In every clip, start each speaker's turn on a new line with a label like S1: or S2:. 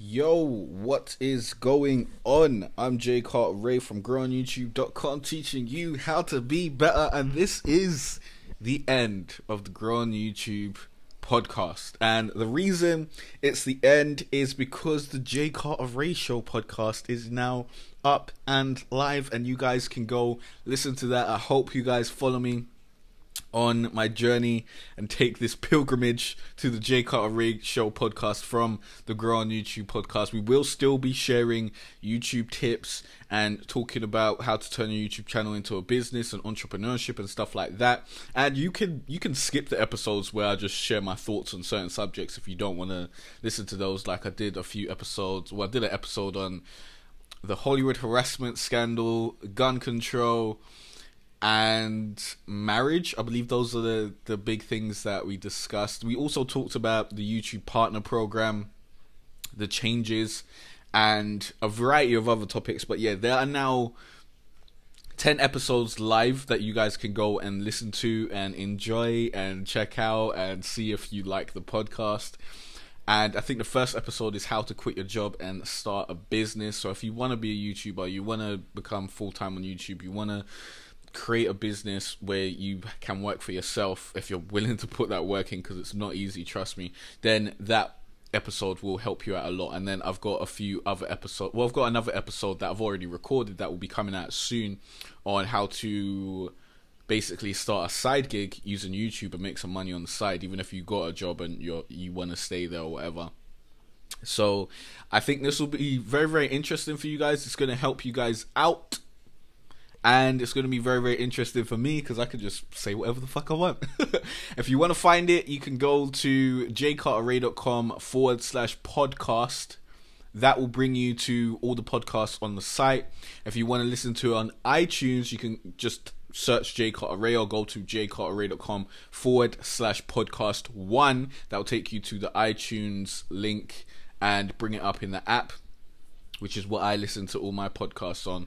S1: Yo, what is going on? I'm Jay Carter Ray from GrowOnYouTube.com teaching you how to be better, and this is the end of the Grow on YouTube podcast. And the reason it's the end is because the Jay Carter Ray Show podcast is now up and live, and you guys can go listen to that. I hope you guys follow me on my journey and take this pilgrimage to the J Carter Ray Show podcast from the Grow on YouTube podcast. We will still be sharing YouTube tips and talking about how to turn your YouTube channel into a business and entrepreneurship and stuff like that. And you can you can skip the episodes where I just share my thoughts on certain subjects if you don't want to listen to those. Like I did a few episodes. Well, I did an episode on the Hollywood harassment scandal, gun control and marriage. I believe those are the, the big things that we discussed. We also talked about the YouTube partner program, the changes, and a variety of other topics. But yeah, there are now 10 episodes live that you guys can go and listen to and enjoy and check out and see if you like the podcast. And I think the first episode is how to quit your job and start a business. So if you want to be a YouTuber, you want to become full time on YouTube, you want to create a business where you can work for yourself if you're willing to put that work in because it's not easy trust me then that episode will help you out a lot. And then i've got a few other episodes well i've got another episode that i've already recorded that will be coming out soon on how to basically start a side gig using youtube and make some money on the side even if you got a job and you're you want to stay there or whatever. So i think this will be very very interesting for you guys. It's going to help you guys out and it's going to be very very interesting for me because I can just say whatever the fuck I want. if you want to find it, you can go to jcarteray.com forward slash podcast. That will bring you to all the podcasts on the site. If you want to listen to it on iTunes, you can just search J Carter or go to jcarteray.com forward slash podcast one. That will take you to the iTunes link and bring it up in the app, which is what I listen to all my podcasts on.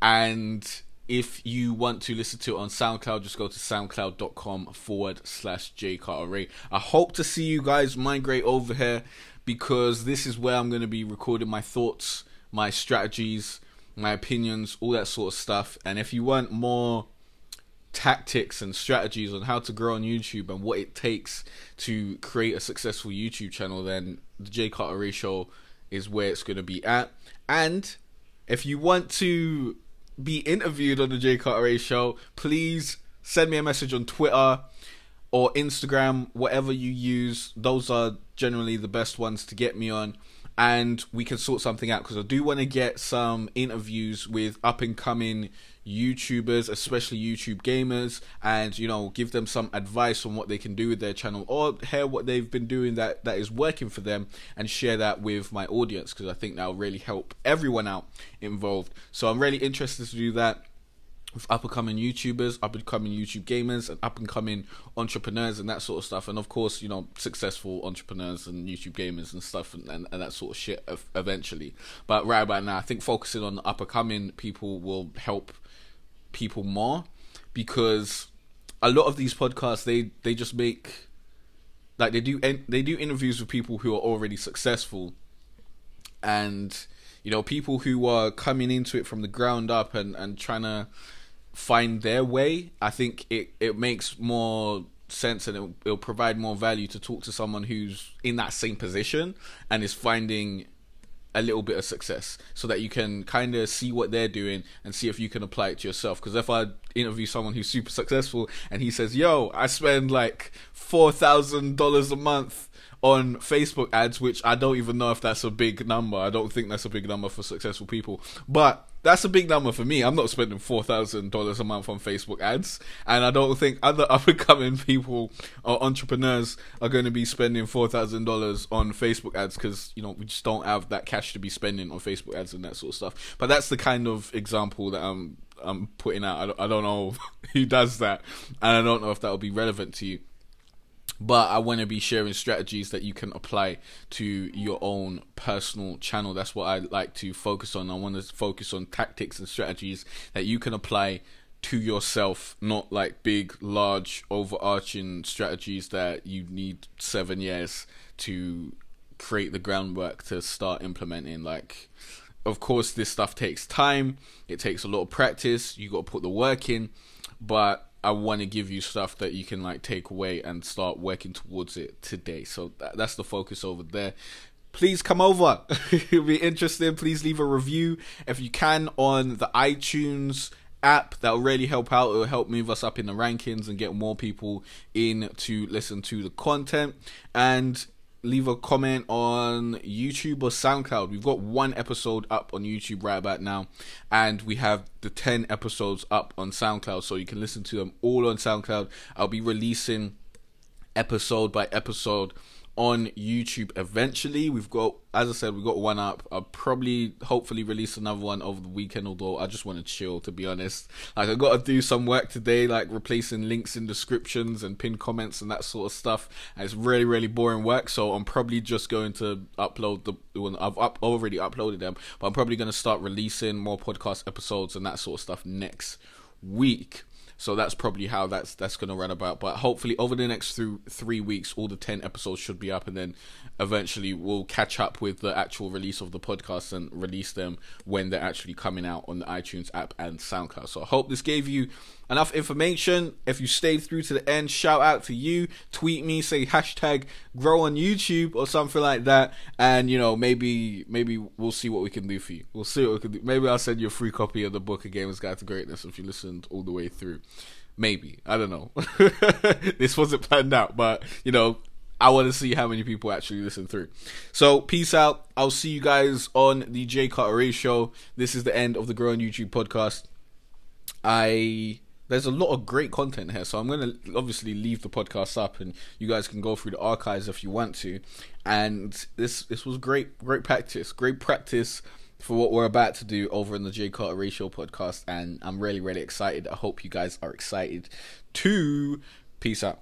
S1: And if you want to listen to it on SoundCloud, just go to soundcloud.com forward slash jcarteray. I hope to see you guys migrate over here because this is where I'm going to be recording my thoughts, my strategies, my opinions, all that sort of stuff. And if you want more tactics and strategies on how to grow on YouTube and what it takes to create a successful YouTube channel, then the Jay Carter Show is where it's going to be at. And if you want to be interviewed on the Jay Carter show, please send me a message on Twitter or Instagram, whatever you use. Those are generally the best ones to get me on. And we can sort something out because I do want to get some interviews with up and coming YouTubers, especially YouTube gamers, and you know, give them some advice on what they can do with their channel or hear what they've been doing that that is working for them and share that with my audience because I think that'll really help everyone out involved. So I'm really interested to do that with up and coming YouTubers, up and coming YouTube gamers, and up and coming entrepreneurs and that sort of stuff. And of course, you know, successful entrepreneurs and YouTube gamers and stuff and, and, and that sort of shit eventually. But right about now, I think focusing on up and coming people will help people more because a lot of these podcasts they they just make like they do they do interviews with people who are already successful and you know people who are coming into it from the ground up and and trying to find their way i think it it makes more sense and it'll, it'll provide more value to talk to someone who's in that same position and is finding a little bit of success so that you can kind of see what they're doing and see if you can apply it to yourself because if i interview someone who's super successful and he says yo i spend like $4000 a month on Facebook ads, which I don't even know if that's a big number. I don't think that's a big number for successful people. But that's a big number for me. I'm not spending four thousand dollars a month on Facebook ads, and I don't think other up and coming people or entrepreneurs are going to be spending four thousand dollars on Facebook ads because you know we just don't have that cash to be spending on Facebook ads and that sort of stuff. But that's the kind of example that I'm I'm putting out. I don't, I don't know who does that, and I don't know if that will be relevant to you but I want to be sharing strategies that you can apply to your own personal channel. That's what I like to focus on. I want to focus on tactics and strategies that you can apply to yourself, not like big, large, overarching strategies that you need seven years to create the groundwork to start implementing. Like, of course, this stuff takes time. It takes a lot of practice. You got to put the work in, but I want to give you stuff that you can like take away and start working towards it today. So that, that's the focus over there. Please come over. It'll be interesting. Please leave a review if you can on the iTunes app that will really help out. It will help move us up in the rankings and get more people in to listen to the content. And leave a comment on YouTube or SoundCloud. We've got one episode up on YouTube right about now, and we have the 10 episodes up on SoundCloud, so you can listen to them all on SoundCloud. I'll be releasing episode by episode on YouTube eventually. We've got, as I said, we've got one up. I'll probably, hopefully, release another one over the weekend. Although I just want to chill, to be honest. Like I got to do some work today, like replacing links in descriptions and pin comments and that sort of stuff. And it's really, really boring work. So I'm probably just going to upload the. Well, I've up already uploaded them, but I'm probably going to start releasing more podcast episodes and that sort of stuff next week. So that's probably how that's that's going to run about. But hopefully, over the next through three weeks, all the ten episodes should be up, and then eventually we'll catch up with the actual release of the podcast and release them when they're actually coming out on the iTunes app and SoundCloud. So I hope this gave you enough information. If you stayed through to the end, shout out to you. Tweet me, say hashtag grow on YouTube or something like that. And you know, maybe maybe we'll see what we can do for you. We'll see what we can do. Maybe I'll send you a free copy of the book A Gamer's Guide to Greatness if you listened all the way through. Maybe. I don't know. this wasn't planned out, but you know, I want to see how many people actually listen through. So, peace out. I'll see you guys on the J Carter show. This is the end of the Grow on YouTube podcast. I there's a lot of great content here, so I'm gonna obviously leave the podcast up, and you guys can go through the archives if you want to. And this this was great, great practice, great practice for what we're about to do over in the J Carter Ray Show podcast, and I'm really, really excited. I hope you guys are excited too. Peace out.